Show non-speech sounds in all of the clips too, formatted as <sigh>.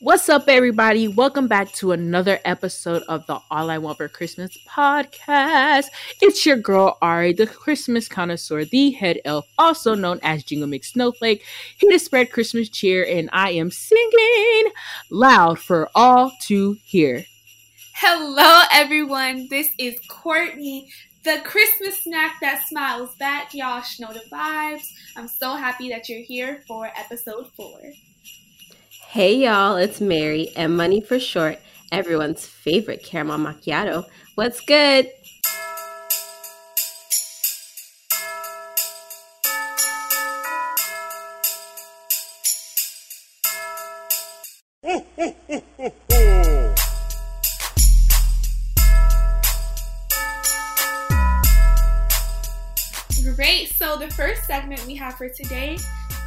What's up, everybody? Welcome back to another episode of the All I Want for Christmas podcast. It's your girl Ari, the Christmas connoisseur, the head elf, also known as Jingle Mix Snowflake, here to spread Christmas cheer, and I am singing loud for all to hear. Hello, everyone. This is Courtney, the Christmas snack that smiles back. Y'all know the vibes. I'm so happy that you're here for episode four. Hey y'all, it's Mary and Money for Short, everyone's favorite caramel macchiato. What's good? Great. So, the first segment we have for today,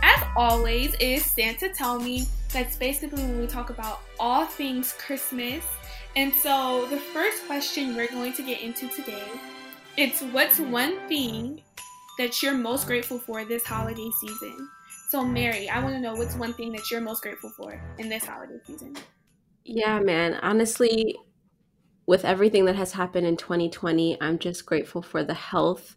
as always, is Santa Tell Me. That's basically when we talk about all things Christmas. And so, the first question we're going to get into today, it's what's one thing that you're most grateful for this holiday season? So, Mary, I want to know what's one thing that you're most grateful for in this holiday season? Yeah, man. Honestly, with everything that has happened in 2020, I'm just grateful for the health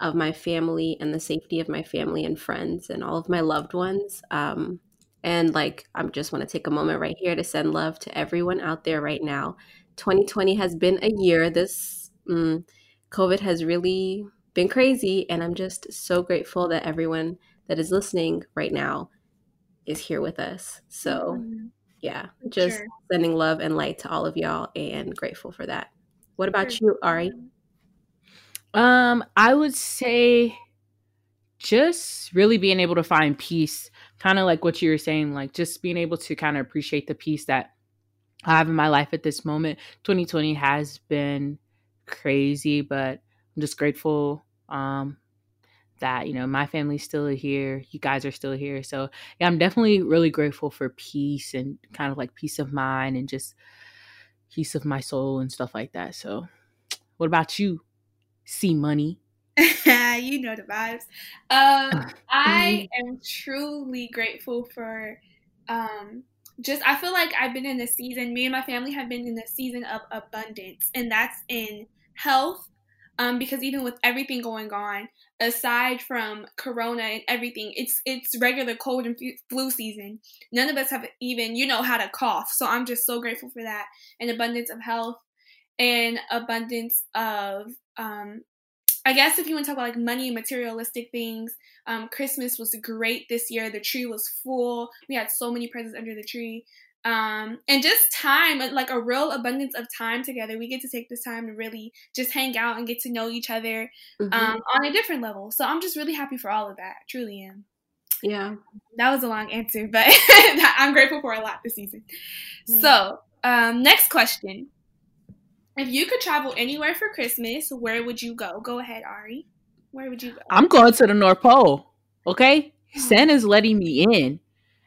of my family and the safety of my family and friends and all of my loved ones. Um, and like, I just want to take a moment right here to send love to everyone out there right now. 2020 has been a year. This mm, COVID has really been crazy. And I'm just so grateful that everyone that is listening right now is here with us. So, Mhm. yeah, just sure. sending love and light to all of y'all and grateful for that. What about For you, Ari? Um, I would say just really being able to find peace, kind of like what you were saying, like just being able to kind of appreciate the peace that I have in my life at this moment. 2020 has been crazy, but I'm just grateful um that, you know, my family's still here, you guys are still here. So, yeah, I'm definitely really grateful for peace and kind of like peace of mind and just peace of my soul and stuff like that. So, what about you? See money. <laughs> you know the vibes. Um, I am truly grateful for um, just, I feel like I've been in a season, me and my family have been in a season of abundance, and that's in health. Um, because even with everything going on, aside from Corona and everything, it's it's regular cold and flu season. None of us have even you know how to cough, so I'm just so grateful for that. An abundance of health and abundance of um, I guess if you want to talk about like money and materialistic things, um, Christmas was great this year. The tree was full. We had so many presents under the tree. Um, and just time, like a real abundance of time together. We get to take this time to really just hang out and get to know each other Mhm. um, on a different level. So I'm just really happy for all of that. Truly am. yeah. That was a long answer, but <laughs> I'm grateful for a lot this season. So, um, next question. If you could travel anywhere for Christmas, where would you go? Go ahead, Ari. Where would you go? I'm going to the North Pole. Okay? Santa's letting me in.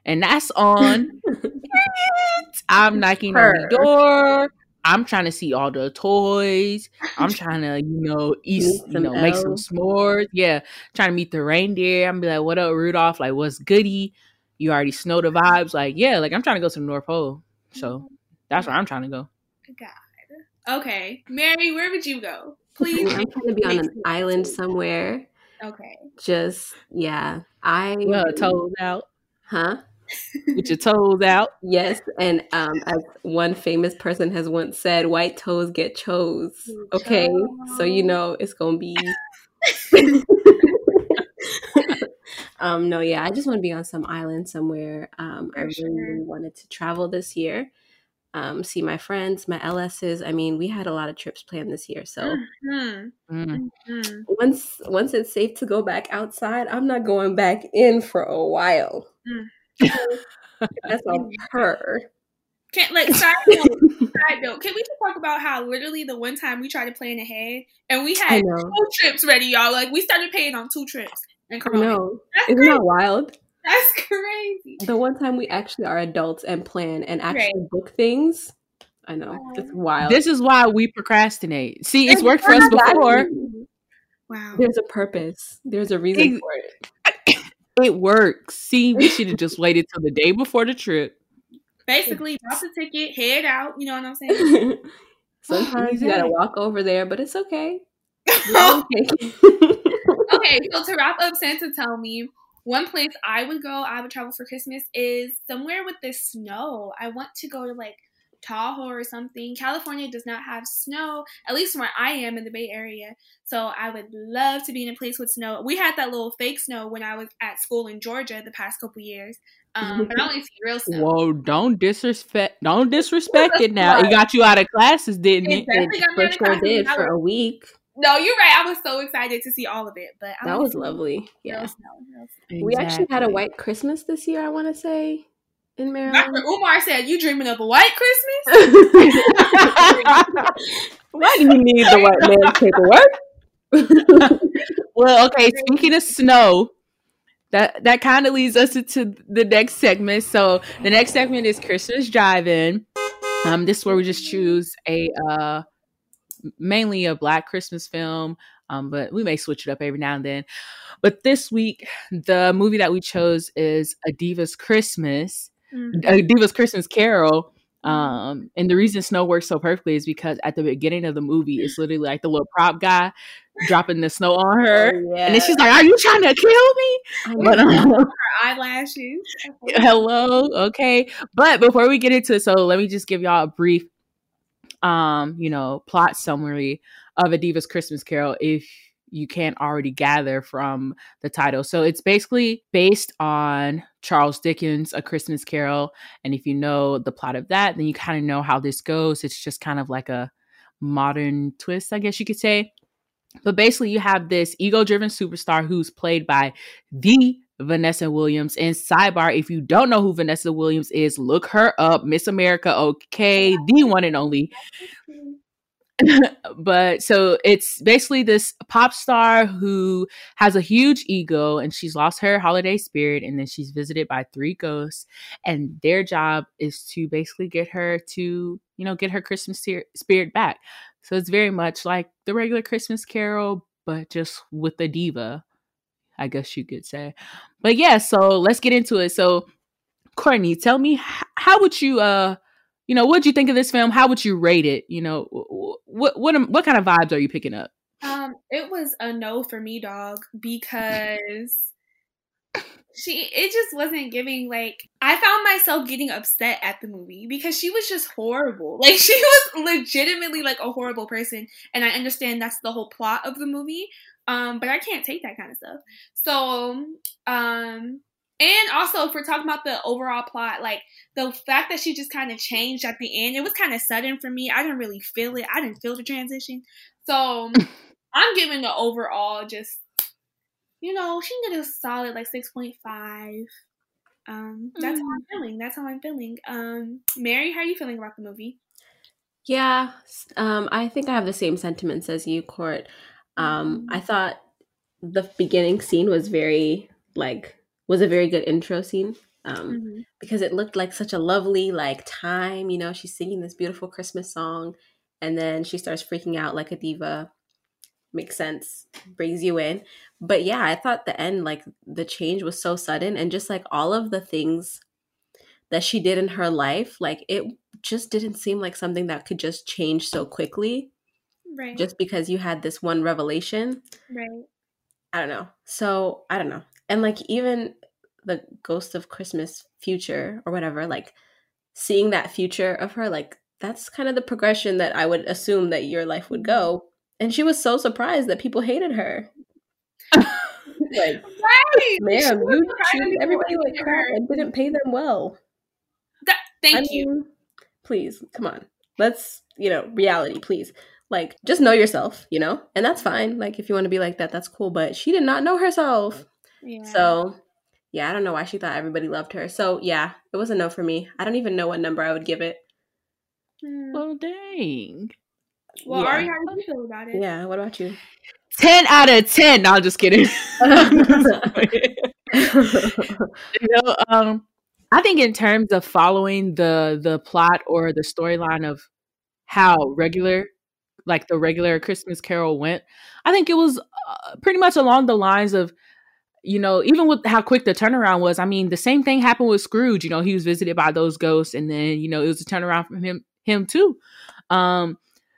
And that's on. <laughs> I'm knocking on the door. I'm trying to see all the toys. I'm trying to, you know, eat, you some know, make some elves. s'mores. Yeah. Trying to meet the reindeer. I'm be like, what up, Rudolph? Like, what's goody? You already snow the vibes. Like, yeah, like I'm trying to go to the North Pole. So that's where I'm trying to go. God. Okay. Mary, where would you go? Please. I'm trying to be on an island somewhere. Okay. Just yeah. I Yeah, toes out. huh? With your toes out. <laughs> Yes, and um, as one famous person has once said, "White toes get chose." Okay, so you know it's gonna be. <laughs> <laughs> um, no, yeah, I just want to be on some island somewhere. Um, I really, sure. really wanted to travel this year. Um, see my friends, my LSs. I mean, we had a lot of trips planned this year, so Mhm. Mm. Mhm. once once it's safe to go back outside, I'm not going back in for a while. Mm. <laughs> That's on <laughs> her. Can't like side <laughs> note, side note. Can we just talk about how literally the one time we tried to plan ahead and we had two trips ready, y'all. Like we started paying on two trips and I Corona. know. That's Isn't crazy. that wild? That's crazy. The one time we actually are adults and plan and actually Right. book things. I know. It's wild. This is why we procrastinate. See, it's worked for us before. Wow. There's a purpose. There's a reason Ex- for it. <coughs> It works. See, we should have just waited till the day before the trip. Basically, drop the ticket, head out. You know what I'm saying? <laughs> <gasps> Sometimes you gotta walk over there, but <laughs> it's okay. okay, so to wrap up Santa Tell Me, one place I would go, I would travel for Christmas is somewhere with the snow. I want to go to like Tahoe or something. California does not have snow, at least where I am in the Bay Area. So I would love to be in a place with snow. We had that little fake snow when I was at school in Georgia the past couple years. Um, but I only see real snow. Whoa! Don't disrespect. Don't disrespect it now. It <laughs> got you out of classes, didn't it? It, it for sure did for a week. No, you're right. I was so excited to see all of it, but that was lovely. Yeah, exactly. we actually had a white Christmas this year. I want to say in Maryland. Dr. Umar said, "You dreaming of a white Christmas? <laughs> Why do you need the white man's paperwork?" <laughs> well, okay. Speaking of snow, that that kind of leads us into the next segment. So the next segment is Christmas Drive-In. Um, this is where we just choose a uh, mainly a Black Christmas film, um, but we may switch it up every now and then. But this week, the movie that we chose is A Diva's Christmas mm-hmm. Uh, Diva's Christmas Carol. Um, and the reason Snow works so perfectly is because at the beginning of the movie, it's literally like the little prop guy dropping the snow on her, oh, yeah. and then she's like, "Are you trying to kill me?" But, um, her eyelashes. <laughs> Hello, okay. But before we get into it, so let me just give y'all a brief, um, you know, plot summary of a Diva's Christmas Carol. If you can't already gather from the title. So it's basically based on Charles Dickens' A Christmas Carol. And if you know the plot of that, then you kind of know how this goes. It's just kind of like a modern twist, I guess you could say. But basically, you have this ego driven superstar who's played by the Vanessa Williams. And sidebar, if you don't know who Vanessa Williams is, look her up. Miss America, okay, the one and only. <laughs> but so it's basically this pop star who has a huge ego and she's lost her holiday spirit and then she's visited by three ghosts and their job is to basically get her to you know get her christmas spirit back so it's very much like the regular christmas carol but just with the diva i guess you could say but yeah so let's get into it so courtney tell me how would you uh you know, what do you think of this film? How would you rate it? You know, what what what kind of vibes are you picking up? Um, it was a no for me, dog, because she it just wasn't giving like I found myself getting upset at the movie because she was just horrible. <laughs> Like she was legitimately like a horrible person, and I understand that's the whole plot of the movie. Um, but I can't take that kind of stuff. So, um, and also, if we're talking about the overall plot, like the fact that she just kind of changed at the end, it was kind of sudden for me. I didn't really feel it. I didn't feel the transition. So <laughs> I'm giving the overall just, you know, she can get a solid like 6.5. Um, that's mm. how I'm mm. feeling. That's how I'm feeling. Um, Mary, how are you feeling about the movie? Yeah, um, I think I have the same sentiments as you, Court. Um, I thought the beginning scene was very like was a very good intro scene um, mm-hmm. because it looked like such a lovely like time. You know, she's singing this beautiful Christmas song, and then she starts freaking out like a diva. Makes sense, brings you in. But yeah, I thought the end, like the change was so sudden, and just like all of the things that she did in her life, like it just didn't seem like something that could just change so quickly. Right. Just because you had this one revelation. Right. I don't know. So I don't know and like even the ghost of christmas future or whatever like seeing that future of her like that's kind of the progression that i would assume that your life would go mm-hmm. and she was so surprised that people hated her <laughs> like right. ma'am you treated everybody like crap and didn't pay them well that, thank I you mean, please come on let's you know reality please like just know yourself you know and that's fine like if you want to be like that that's cool but she did not know herself so, yeah, I don't know why she thought everybody loved her. So, yeah, it was a no for me. I don't even know what number I would give it. Hmm. Well, dang. Well, yeah. Ari, how do you feel about it? Yeah, what about you? 10 out of 10. No, I'm just kidding. <laughs> you know, um, I think in terms of following the the plot or the storyline of how regular like the regular Christmas Carol went, I think it was uh, pretty much along the lines of you know, even with how quick the turnaround was, I mean, the same thing happened with Scrooge. You know, he was visited by those ghosts, and then you know it was a turnaround from him him too. Um,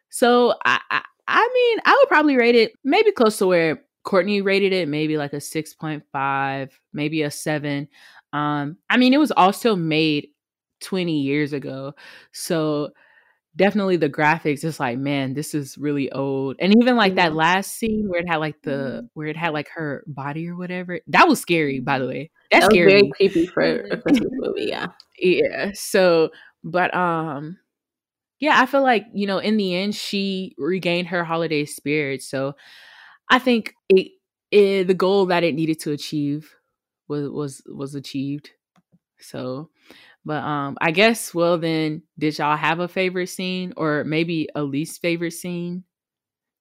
so I, I I mean, I would probably rate it maybe close to where Courtney rated it, maybe like a six point five, maybe a seven. Um, I mean, it was also made twenty years ago, so definitely the graphics it's like man this is really old. And even like that last scene where it had like the mm-hmm. where it had like her body or whatever that was scary by the way. That's that scary very creepy for <laughs> a christmas movie yeah. Yeah so but um yeah i feel like you know in the end she regained her holiday spirit. So i think it, it the goal that it needed to achieve was was was achieved so but um, I guess well then, did y'all have a favorite scene or maybe a least favorite scene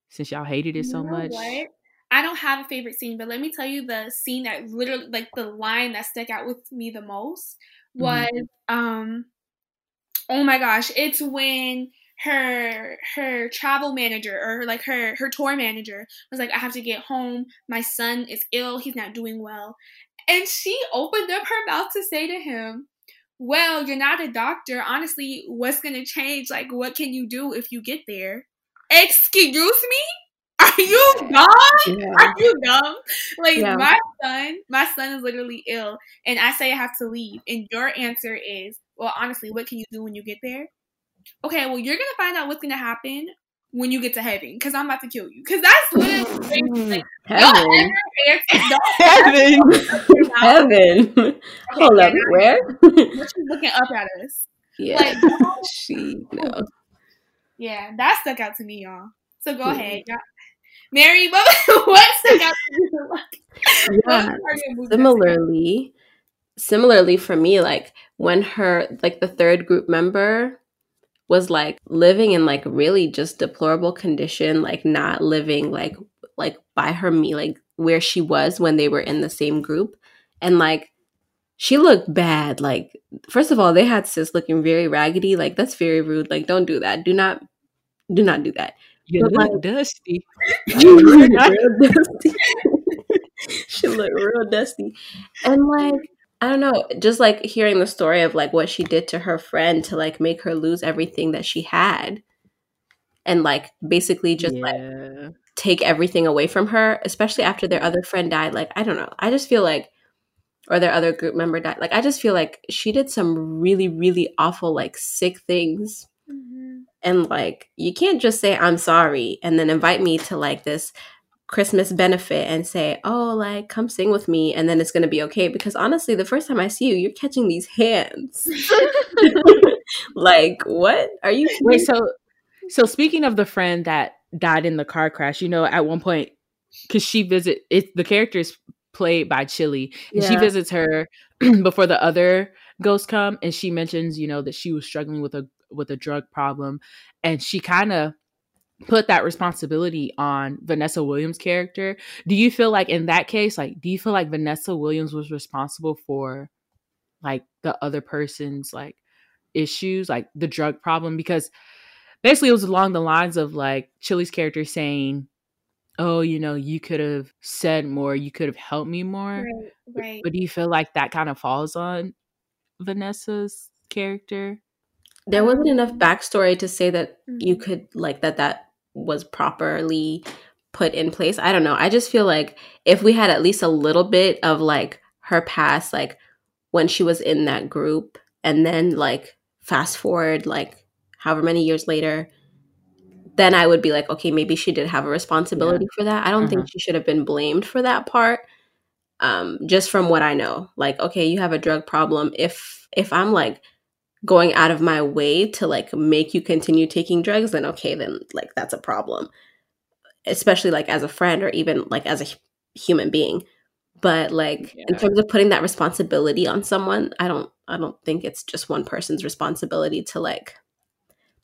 since y'all hated it so you know much? What? I don't have a favorite scene, but let me tell you the scene that literally like the line that stuck out with me the most mm-hmm. was mm-hmm. um oh my gosh, it's when her her travel manager or like her her tour manager was like I have to get home. My son is ill. He's not doing well. And she opened up her mouth to say to him, well, you're not a doctor. Honestly, what's going to change? Like, what can you do if you get there? Excuse me? Are you dumb? Yeah. Are you dumb? Like, yeah. my son, my son is literally ill, and I say I have to leave. And your answer is, well, honestly, what can you do when you get there? Okay, well, you're going to find out what's going to happen when you get to heaven because I'm about to kill you. Because that's literally like, heaven. <laughs> Heaven. heaven. Hold up, where? She's looking up at us. Yeah. Like, <laughs> she no. Yeah, that stuck out to me, y'all. So go ahead, y'all. Mary, <laughs> what, what stuck out to you? yeah. Similarly, similarly for me, like when her like the third group member was like living in like really just deplorable condition, like not living like like by her me like where she was when they were in the same group. And like she looked bad. Like, first of all, they had sis looking very raggedy. Like, that's very rude. Like, don't do that. Do not do not do that. You but, look like, dusty. <laughs> You look real dusty. <laughs> she looked real dusty. And like I don't know, just like hearing the story of like what she did to her friend to like make her lose everything that she had and like basically just yeah. like take everything away from her, especially after their other friend died. Like, I don't know. I just feel like or their other group member died. Like I just feel like she did some really really awful like sick things. Mm-hmm. And like you can't just say I'm sorry and then invite me to like this Christmas benefit and say, "Oh, like come sing with me," and then it's gonna be okay. Because honestly, the first time I see you, you're catching these hands. <laughs> <laughs> like, what are you? Wait, so so speaking of the friend that died in the car crash, you know, at one point, because she visit it, the character is played by Chili, and yeah. she visits her <clears throat> before the other ghosts come, and she mentions, you know, that she was struggling with a with a drug problem, and she kind of put that responsibility on Vanessa Williams' character. Do you feel like in that case, like, do you feel like Vanessa Williams was responsible for like the other person's like issues, like the drug problem? Because basically it was along the lines of like Chili's character saying, Oh, you know, you could have said more, you could have helped me more. Right, right. But do you feel like that kind of falls on Vanessa's character? There wasn't enough backstory to say that mm-hmm. you could like that that was properly put in place. I don't know. I just feel like if we had at least a little bit of like her past, like when she was in that group, and then like fast forward like however many years later, then I would be like, okay, maybe she did have a responsibility yeah. for that. I don't uh-huh. think she should have been blamed for that part. Um, just from what I know, like, okay, you have a drug problem. If if I'm like going out of my way to like make you continue taking drugs, then okay, then like that's a problem. Especially like as a friend or even like as a human being. But like yeah. in terms of putting that responsibility on someone, I don't I don't think it's just one person's responsibility to like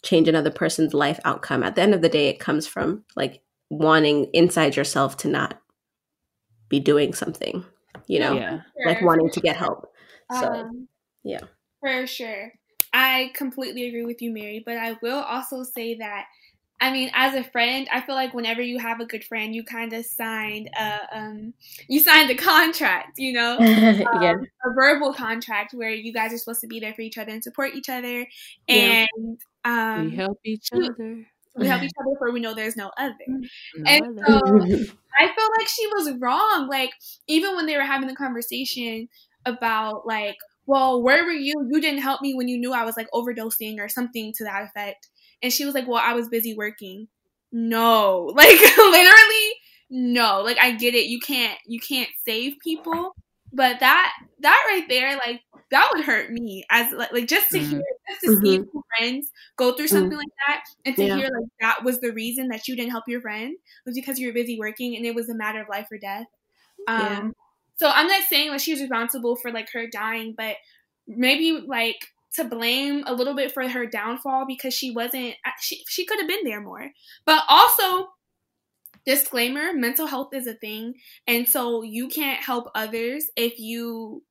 change another person's life outcome. At the end of the day, it comes from like wanting inside yourself to not be doing something, you know, yeah. like wanting to get help. So, um, yeah. For sure. I completely agree with you, Mary, but I will also say that I mean, as a friend, I feel like whenever you have a good friend, you kind of signed a um, you signed a contract, you know, <laughs> um, a verbal contract where you guys are supposed to be there for each other and support each other, and yeah. um, we help each other. We help <laughs> each other for we know there's no other. No and other. so <laughs> I felt like she was wrong. Like even when they were having the conversation about like, well, where were you? You didn't help me when you knew I was like overdosing or something to that effect. And she was like, well, I was busy working. No, <laughs> like literally, no. Like I get it. You can't you can't save people, but that that right there, like that would hurt me as like, like just to mm-hmm. hear just to mm-hmm. see friends go through something mm-hmm. like that and to yeah. hear like that was the reason that you didn't help your friend was because you were busy working and it was a matter of life or death. Um yeah. So I'm not saying that like she's responsible for like her dying, but maybe like to blame a little bit for her downfall because she wasn't she she could have been there more. But also disclaimer, mental health is a thing and so you can't help others if you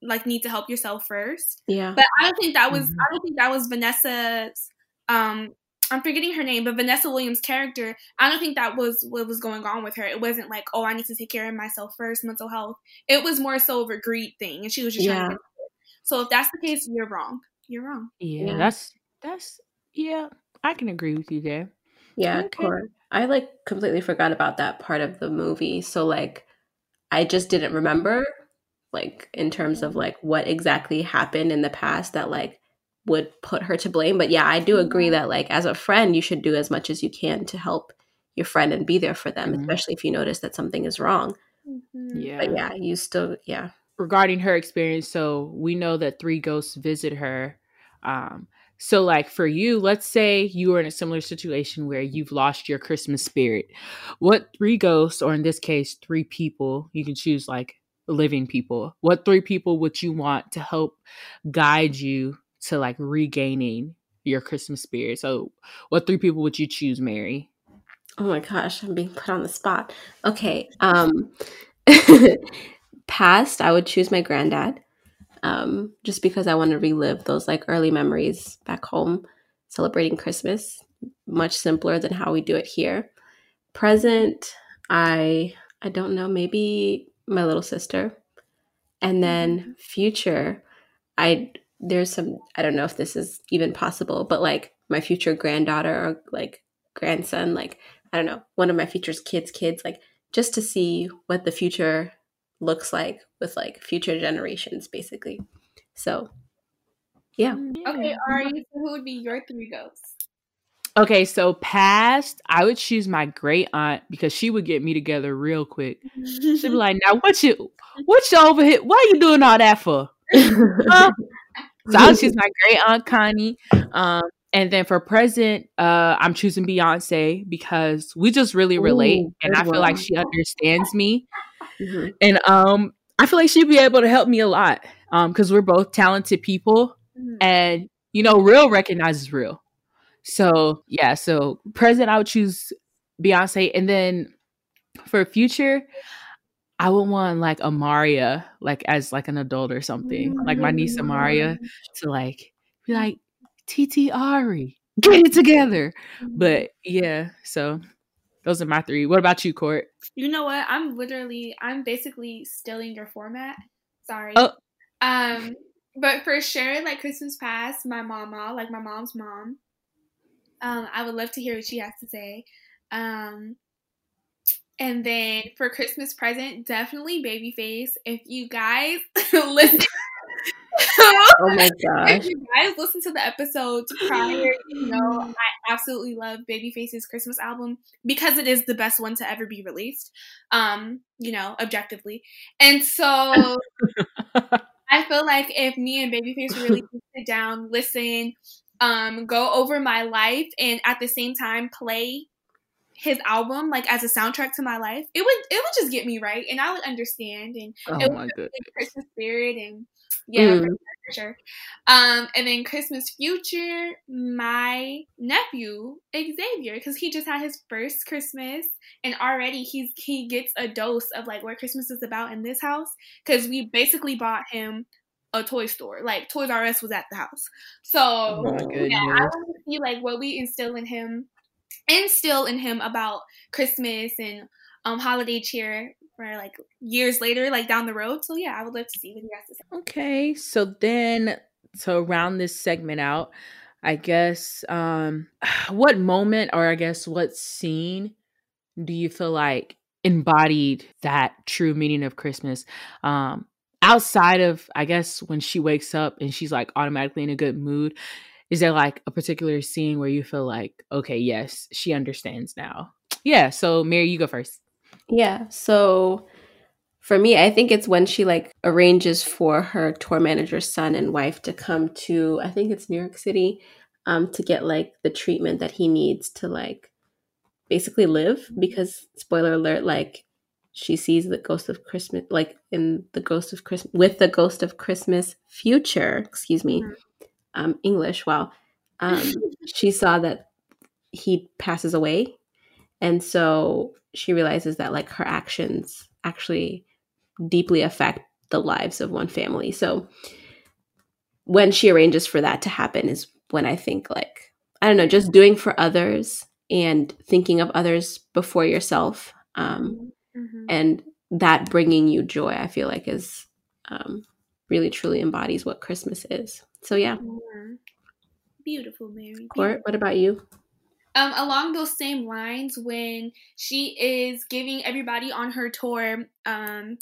like need to help yourself first. Yeah. But I don't think that was mm-hmm. I don't think that was Vanessa's um I'm forgetting her name, but Vanessa Williams' character, I don't think that was what was going on with her. It wasn't like, oh, I need to take care of myself first, mental health. It was more so of a greed thing, and she was just yeah. trying to. So if that's the case, you're wrong you're wrong. Yeah, yeah, that's that's yeah, I can agree with you there. Yeah, okay. I like completely forgot about that part of the movie. So like I just didn't remember like in terms of like what exactly happened in the past that like would put her to blame. But yeah, I do agree that like as a friend you should do as much as you can to help your friend and be there for them, mm-hmm. especially if you notice that something is wrong. Mm-hmm. Yeah. But yeah, you still yeah. Regarding her experience, so we know that three ghosts visit her um, so, like for you, let's say you are in a similar situation where you've lost your Christmas spirit. What three ghosts, or in this case, three people, you can choose like living people, what three people would you want to help guide you to like regaining your Christmas spirit? So, what three people would you choose, Mary? Oh my gosh, I'm being put on the spot. Okay. <laughs> Um, <laughs> past, I would choose my granddad um, just because I want to relive those like early memories back home, celebrating Christmas, much simpler than how we do it here. Present, I I don't know, maybe my little sister, and then mm-hmm. future, I there's some I don't know if this is even possible, but like my future granddaughter or like grandson, like I don't know, one of my future's kids' kids, like just to see what the future looks like with like future generations basically. So yeah. Okay ari who would be your three ghosts okay so past i would choose my great aunt because she would get me together real quick. She'd be <laughs> like now what you what you over here what are you doing all that for? <laughs> Uh, so i my great aunt connie um and then for present, uh, I'm choosing Beyonce because we just really relate, Ooh, and I feel well. like she understands me. Mm-hmm. And um, I feel like she'd be able to help me a lot because um, we're both talented people, mm-hmm. and you know, real recognizes real. So yeah, so present I would choose Beyonce, and then for future, I would want like Amaria, like as like an adult or something, mm-hmm. like my niece Amaria, to like be like TT Ari, <laughs> get it together. Mm-hmm. But yeah, so those are my three. What about you, Court? You know what? I'm literally, I'm basically stealing your format. Sorry. Oh. Um, but for sure, like Christmas past, my mama, like my mom's mom. Um, I would love to hear what she has to say. Um, and then for Christmas present, definitely Babyface. If you guys <laughs> listen oh my gosh. If you guys listen to the episodes prior, you know, <gasps> I absolutely love Babyface's Christmas album because it is the best one to ever be released. Um, you know, objectively. And so <laughs> I feel like if me and Babyface really <laughs> sit down, listen, um, go over my life and at the same time play his album like as a soundtrack to my life, it would it would just get me right and I would understand and oh it would Christmas spirit and yeah, mm. for sure. Um, and then Christmas future, my nephew Xavier, because he just had his first Christmas, and already he's he gets a dose of like what Christmas is about in this house, because we basically bought him a toy store. Like Toys R Us was at the house, so oh yeah, I want to see like what we instill in him instill in him about Christmas and um, holiday cheer for like years later, like down the road. So yeah, I would love to see what he has to say. Okay, so then to round this segment out, I guess um <sighs> what moment or I guess what scene do you feel like embodied that true meaning of Christmas? Um outside of I guess when she wakes up and she's like automatically in a good mood, is there like a particular scene where you feel like, okay, yes, she understands now? Yeah, so Mary, you go first. Yeah. So for me, I think it's when she like arranges for her tour manager's son and wife to come to, I think it's New York City, um, to get like the treatment that he needs to like basically live. Because spoiler alert, like she sees the ghost of Christmas, like in the ghost of Christmas with the ghost of Christmas future. Excuse me, mm-hmm. Um, English. Wow. Um, <laughs> she saw that he passes away, and so she realizes that like her actions actually deeply affect the lives of one family. So when she arranges for that to happen is when I think like I don't know, just doing for others and thinking of others before yourself, um, mm-hmm. and that bringing you joy. I feel like is um, really truly embodies what Christmas is. So yeah, beautiful, Mary. Court, what about you? Um, along those same lines, when she is giving everybody on her tour um,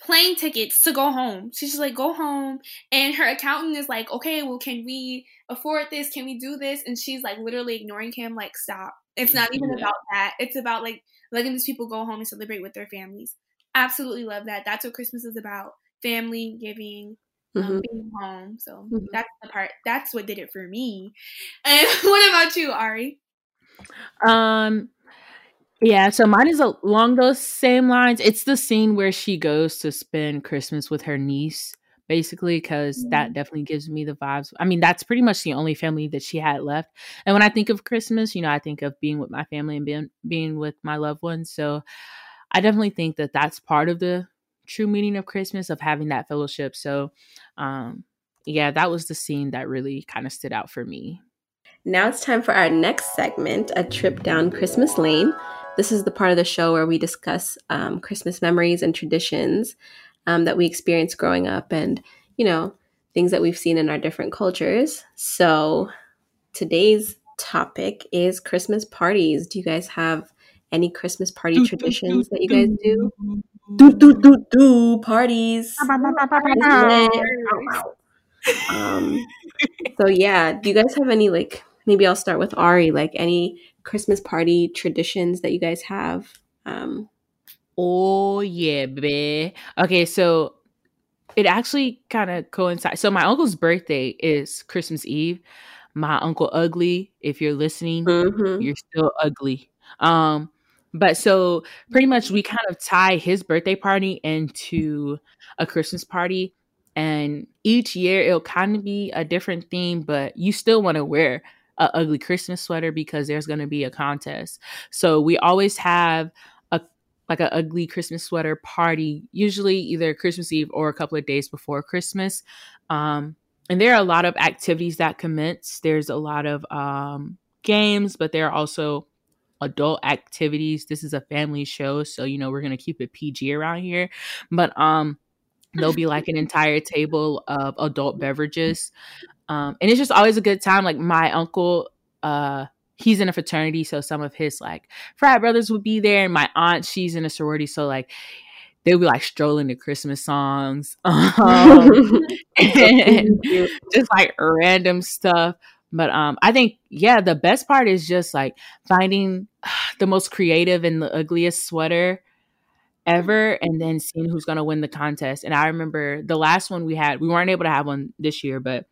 plane tickets to go home. She's just like, go home. And her accountant is like, okay, well, can we afford this? Can we do this? And she's like literally ignoring him, like, stop. It's not even about that. It's about like letting these people go home and celebrate with their families. Absolutely love that. That's what Christmas is about. Family, giving, um, mm-hmm. being home. So mm-hmm. that's the part. That's what did it for me. <laughs> And what about you, Ari? Um, yeah, so mine is along those same lines. It's the scene where she goes to spend Christmas with her niece, basically, because mm-hmm. that definitely gives me the vibes. I mean, that's pretty much the only family that she had left. And when I think of Christmas, you know, I think of being with my family and being being with my loved ones. So I definitely think that that's part of the true meaning of Christmas of having that fellowship. So, um, yeah, that was the scene that really kind of stood out for me. Now it's time for our next segment, a trip down Christmas Lane. This is the part of the show where we discuss um, Christmas memories and traditions um, that we experienced growing up and, you know, things that we've seen in our different cultures. So today's topic is Christmas parties. Do you guys have any Christmas party traditions that you guys do? Do, do, do, do, parties. um, so, yeah, do you guys have any, like, maybe I'll start with Ari, like, any Christmas party traditions that you guys have? Um, oh yeah, baby. Okay, so it actually kind of coincides. So my uncle's birthday is Christmas Eve. My uncle Ugly, if you're listening, mm-hmm. you're still ugly. Um, but so pretty much we kind of tie his birthday party into a Christmas party. And each year it'll kind of be a different theme, but you still want to wear a ugly Christmas sweater because there's going to be a contest. So we always have a like an ugly Christmas sweater party, usually either Christmas Eve or a couple of days before Christmas. Um, and there are a lot of activities that commence. There's a lot of um, games, but there are also adult activities. This is a family show, so you know we're gonna keep it PG around here. But um, there'll be like an entire table of adult beverages. Um, and it's just always a good time. Like my uncle, uh, he's in a fraternity, so some of his like frat brothers would be there, and my aunt, she's in a sorority, so like they'll be like strolling to Christmas songs, <laughs> um, <laughs> and <laughs> just like random stuff. But um, I think yeah, the best part is just like finding <sighs> the most creative and the ugliest sweater ever and then seeing who's going to win the contest. And I remember the last one we had, we weren't able to have one this year, but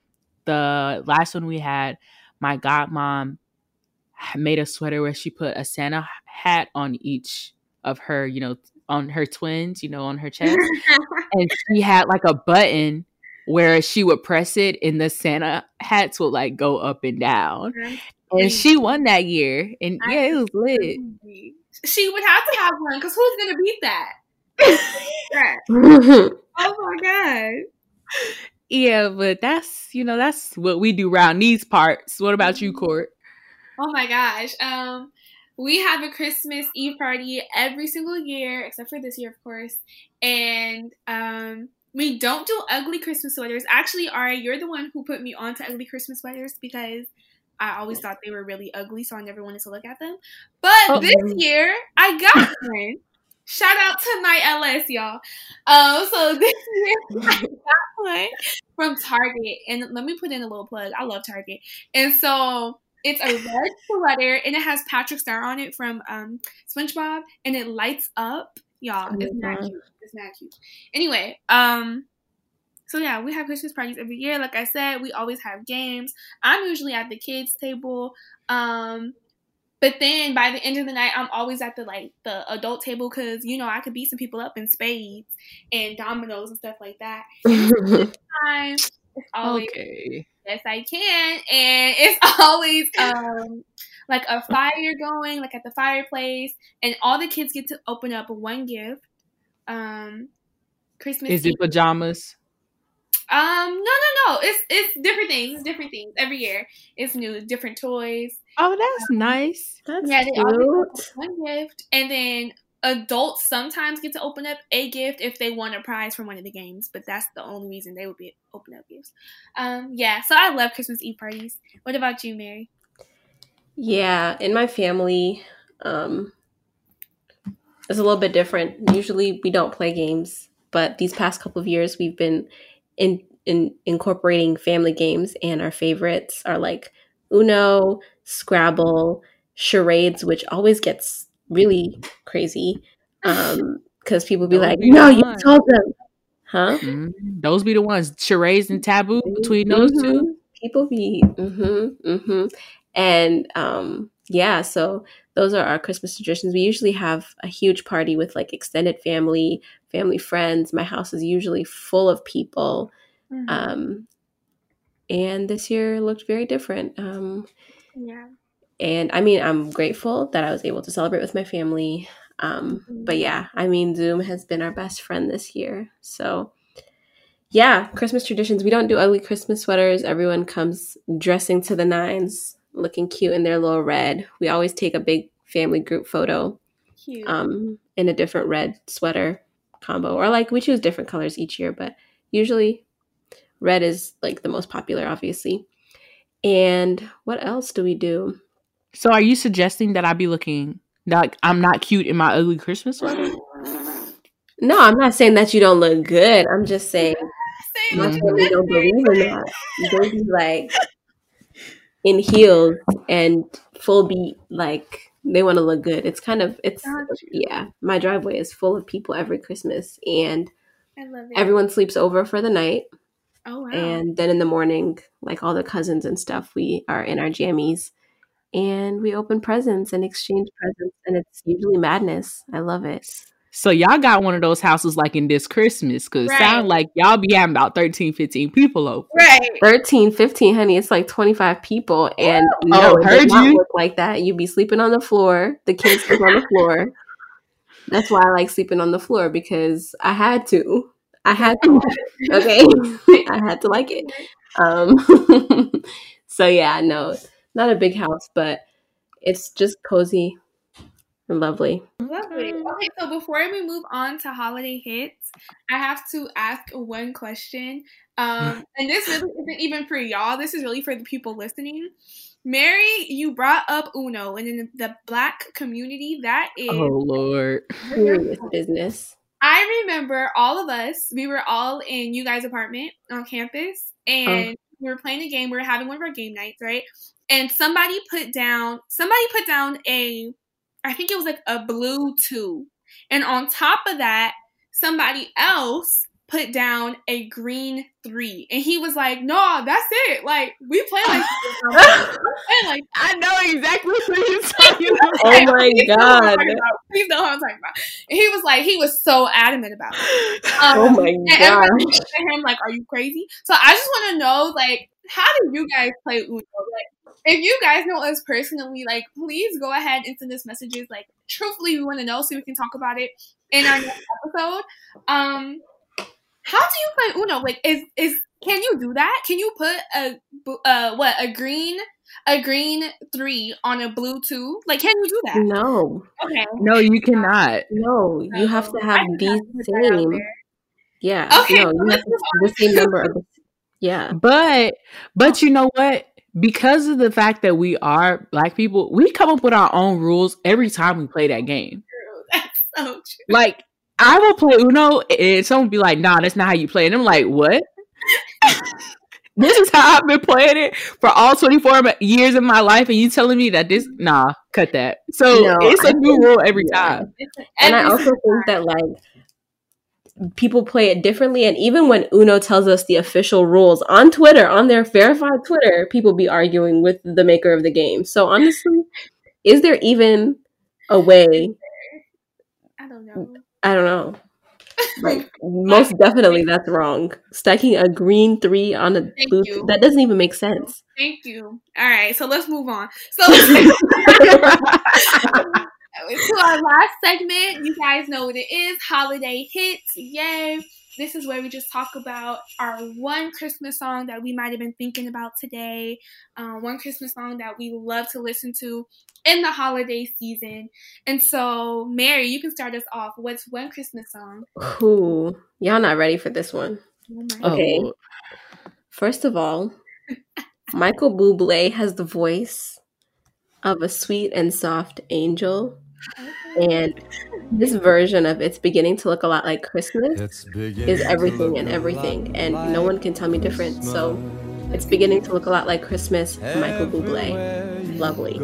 the last one we had, my godmom made a sweater where she put a Santa hat on each of her, you know, on her twins, you know, on her chest. <laughs> and she had like a button where she would press it and the Santa hats would like go up and down. And she won that year. And yeah, it was lit. She would have to have one because who's going to beat that? <laughs> oh my God. Yeah, but that's you know that's what we do around these parts. What about you, mm-hmm. Court? Oh my gosh. Um, we have a Christmas Eve party every single year, except for this year, of course. And um, we don't do ugly Christmas sweaters. Actually, Ari, you're the one who put me on to ugly Christmas sweaters because I always thought they were really ugly, so I never wanted to look at them. But oh, this year, I got <laughs> one. Shout out to my LS, y'all. Um, so <laughs> this year I got one from Target, and let me put in a little plug. I love Target, and so it's a red sweater, and it has Patrick Star on it from um, SpongeBob, and it lights up, y'all. It's not cute. It's not cute. Anyway, um, so yeah, we have Christmas parties every year. Like I said, we always have games. I'm usually at the kids' table. Um, but then by the end of the night, I'm always at the like the adult table because you know I could beat some people up in spades and dominoes and stuff like that. <laughs> time, it's always okay. yes I can, and it's <laughs> always um like a fire going like at the fireplace, and all the kids get to open up one gift. Um, Christmas. Is Eve. it pajamas? Um, no, no, no. It's it's different things, It's different things every year. It's new, different toys. Oh, that's um, nice. That's yeah, they cute. one gift, and then adults sometimes get to open up a gift if they won a prize from one of the games, but that's the only reason they would be open up gifts. Um, yeah, so I love Christmas Eve parties. What about you, Mary? Yeah, in my family, um, it's a little bit different. Usually, we don't play games, but these past couple of years, we've been in, in incorporating family games and our favorites are like Uno, Scrabble, charades, which always gets really crazy. Um, because people be Those like, be "No, you told them." Huh? Mm-hmm. Those be the ones. Charades and taboo between those mm-hmm. two. People be mm-hmm, mm-hmm. And um, yeah, so those are our Christmas traditions. We usually have a huge party with like extended family, family friends. My house is usually full of people. Mm-hmm. Um, and this year looked very different. Um, yeah. And I mean, I'm grateful that I was able to celebrate with my family. Um, mm-hmm. But yeah, I mean, Zoom has been our best friend this year. So yeah, Christmas traditions. We don't do ugly Christmas sweaters. Everyone comes dressing to the nines, looking cute in their little red. We always take a big family group photo um, in a different red sweater combo, or like we choose different colors each year, but usually red is like the most popular, obviously. And what else do we do? So, are you suggesting that I be looking like I'm not cute in my ugly Christmas sweater? No, I'm not saying that you don't look good. I'm just saying my family don't believe in that. They be like in heels and full beat, like they want to look good. It's kind of it's yeah. My driveway is full of people every Christmas, and everyone sleeps over for the night. Oh wow! And then in the morning, like all the cousins and stuff, we are in our jammies, and we open presents and exchange presents, and it's usually madness. I love it. So y'all got one of those houses like in this Christmas because right. sound like y'all be having about 13, 15 people over. Right. 13, 15, honey. It's like 25 people. And oh, no, it heard you. look like that. You'd be sleeping on the floor. The kids sleep on the floor. That's why I like sleeping on the floor because I had to. I had to. <laughs> okay. <laughs> I had to like it. Um <laughs> so yeah, no, not a big house, but it's just cozy Lovely. Lovely. Mm. Okay, so before we move on to holiday hits, I have to ask one question. Um, <laughs> and this really isn't even for y'all. This is really for the people listening. Mary, you brought up Uno, and in the black community, that is oh lord, serious business. I remember all of us. We were all in you guys' apartment on campus, and oh. we were playing a game. We were having one of our game nights, right? And somebody put down somebody put down a I think it was like a blue two. And on top of that, somebody else put down a green three. And he was like, no, that's it. Like, we play like <laughs> and like I know exactly what you're <laughs> talking about. Oh my God. Please know what I'm talking about. And he was like, he was so adamant about it. <laughs> Um, oh my God. And him like, are you crazy? So I just want to know, like, how do you guys play Uno? Like, if you guys know us personally, like please go ahead and send us messages. Like truthfully, we want to know so we can talk about it in our next <laughs> episode. Um, how do you play Uno? Like, is is Can you do that? Can you put a uh what a green a green three on a blue two? Like, can you do that? No. Okay. No, you cannot. No, you have to have I did these not put that out same. Yeah. Okay, No, you let's have to move have the same number of. Yeah. But but you know what? Because of the fact that we are black people, we come up with our own rules every time we play that game. <laughs> That's so true. Like I will play Uno and someone will be like, nah, that's not how you play. And I'm like, what? <laughs> this is how I've been playing it for all 24 years of my life, and you telling me that this nah, cut that. So No, it's a I new rule every yeah. time. It's And I also single think that like people play it differently. And even when Uno tells us the official rules on Twitter, on their verified Twitter, people be arguing with the maker of the game. So honestly, <laughs> is there even a way? I don't know. I don't know. <laughs> Like most definitely that's wrong. Stacking a green three on a Thank blue you. that doesn't even make sense. Thank you. All right, so let's move on. So <laughs> <laughs> to our last segment, you guys know what it is holiday hits. Yay! This is where we just talk about our one Christmas song that we might have been thinking about today, uh, one Christmas song that we love to listen to in the holiday season. And so, Mary, you can start us off. What's one Christmas song? Ooh, y'all not ready for this one. Oh Okay. Oh, First of all, Michael Bublé has the voice of a sweet and soft angel, <laughs> and this version of "It's Beginning to Look a Lot Like Christmas" is everything and everything, and no one can tell me different. So, it's beginning to look a lot like Christmas. Michael Bublé, lovely.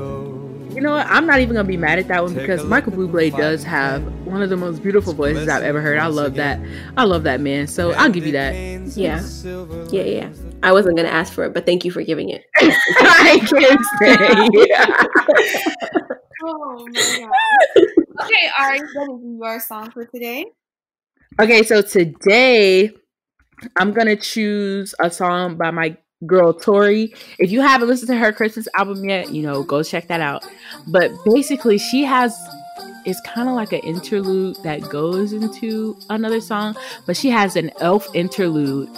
You know what? I'm not even gonna be mad at that one because Michael Bublé does have one of the most beautiful voices I've ever heard. I love that. I love that man. So I'll give you that. Yeah, yeah, yeah. I wasn't gonna ask for it, but thank you for giving it. <laughs> I can't say. <laughs> Oh my god. <laughs> Okay, Ari, what is your song for today? Okay, so today I'm gonna choose a song by my girl Tori. If you haven't listened to her Christmas album yet, you know, go check that out. But basically, she has it's kind of like an interlude that goes into another song, but she has an elf interlude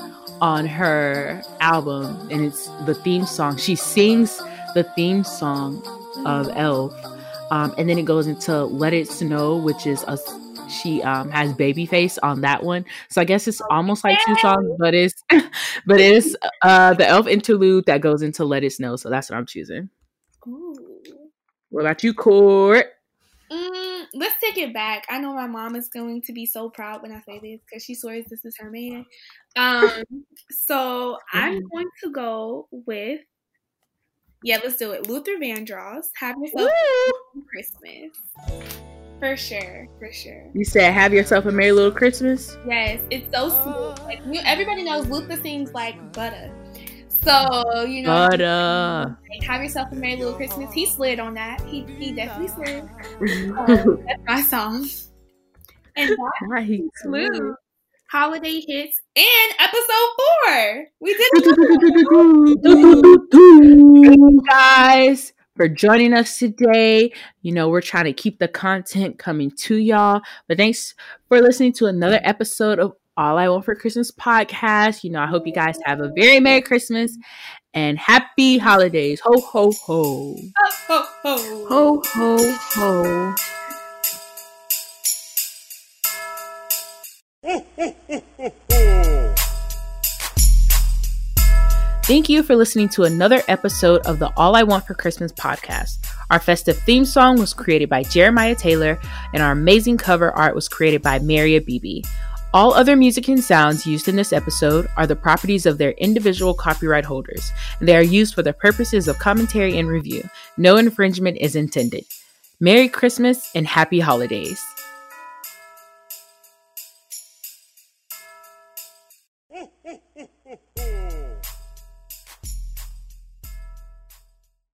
on her album, and it's the theme song. She sings the theme song of Elf, um, and then it goes into Let It Snow, which is a she um has babyface on that one so i guess it's almost like two songs but it's <laughs> but it's uh the elf interlude that goes into let it snow so that's what i'm choosing Ooh. what about you court Mm, let's take it back. I know my mom is going to be so proud when I say this because she swears this is her man. Um, so I'm going to go with yeah, let's do it. Luther Vandross, "Have Yourself a Christmas." For sure, for sure. you said have yourself a merry little christmas Yes, it's so smooth. Like you, everybody knows Luther sings like butter. So you know, but uh like, have yourself a merry little Christmas. He slid on that. He he definitely slid. <laughs> Um, that's my song. And that. <laughs> Blue holiday hits and episode four. We did it. <laughs> Thank you guys for joining us today. You know, we're trying to keep the content coming to y'all. But thanks for listening to another episode of All I Want for Christmas podcast. You know, I hope you guys have a very Merry Christmas and happy holidays. Ho, ho, ho. ho, ho. Ho ho ho. Thank you for listening to another episode of the All I Want for Christmas podcast. Our festive theme song was created by Jeremiah Taylor, and our amazing cover art was created by Maria Beebe. All other music and sounds used in this episode are the properties of their individual copyright holders, and they are used for the purposes of commentary and review. No infringement is intended. Merry Christmas and Happy Holidays.